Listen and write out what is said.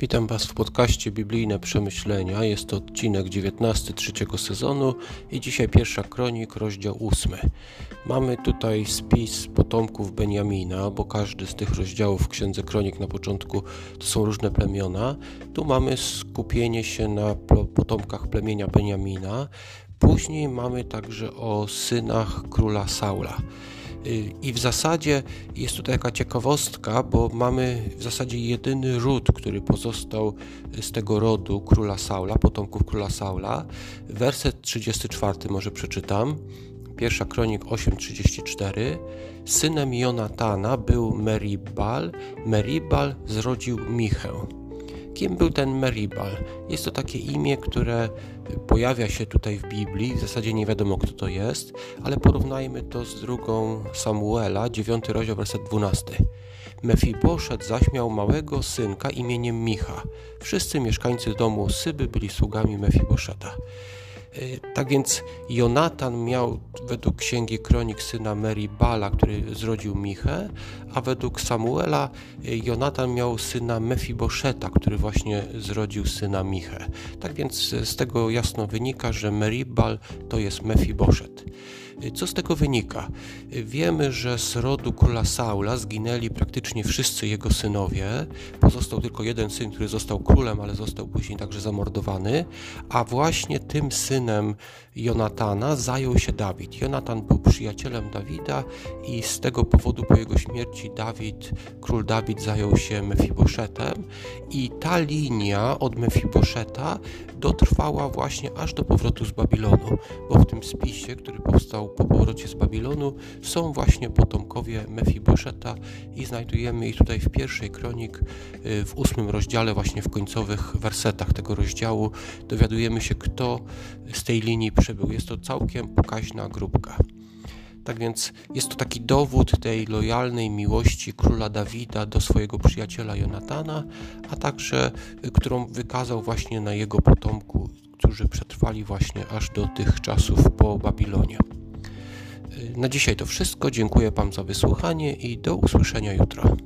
Witam Was w podcaście Biblijne Przemyślenia. Jest to odcinek 19 trzeciego sezonu i dzisiaj pierwsza kronik, rozdział 8. Mamy tutaj spis potomków Beniamina, bo każdy z tych rozdziałów w Księdze Kronik na początku to są różne plemiona. Tu mamy skupienie się na potomkach plemienia Beniamina. Później mamy także o synach króla Saula. I w zasadzie jest tutaj taka ciekawostka, bo mamy w zasadzie jedyny ród, który pozostał z tego rodu króla Saula, potomków króla Saula. Werset 34 może przeczytam. Pierwsza kronik 8:34. Synem Jonatana był Meribal. Meribal zrodził Michę. Kim był ten Meribal? Jest to takie imię, które pojawia się tutaj w Biblii, w zasadzie nie wiadomo kto to jest, ale porównajmy to z drugą Samuela, 9 rozdział, werset 12. Mefiboszet zaś miał małego synka imieniem Micha. Wszyscy mieszkańcy domu Syby byli sługami Mefiboszeta. Y, tak więc Jonatan miał według księgi kronik syna Meribala, który zrodził Michę, a według Samuela y, Jonatan miał syna Mefiboszeta, który właśnie zrodził syna Michę. Tak więc z tego jasno wynika, że Meribal to jest Mefiboszet. Co z tego wynika? Wiemy, że z rodu króla Saula zginęli praktycznie wszyscy jego synowie. Pozostał tylko jeden syn, który został królem, ale został później także zamordowany. A właśnie tym synem Jonatana zajął się Dawid. Jonatan był przyjacielem Dawida i z tego powodu po jego śmierci Dawid, król Dawid zajął się Mefiboszetem i ta linia od Mefiboszeta dotrwała właśnie aż do powrotu z Babilonu, bo w tym spisie, który powstał po powrocie z Babilonu, są właśnie potomkowie Mefiboszeta i znajdujemy ich tutaj w pierwszej kronik, y, w ósmym rozdziale, właśnie w końcowych wersetach tego rozdziału. Dowiadujemy się, kto z tej linii przybył. Jest to całkiem pokaźna grupka. Tak więc jest to taki dowód tej lojalnej miłości króla Dawida do swojego przyjaciela Jonatana, a także y, którą wykazał właśnie na jego potomku, którzy przetrwali właśnie aż do tych czasów po Babilonie. Y, na dzisiaj to wszystko. Dziękuję Wam za wysłuchanie i do usłyszenia jutro.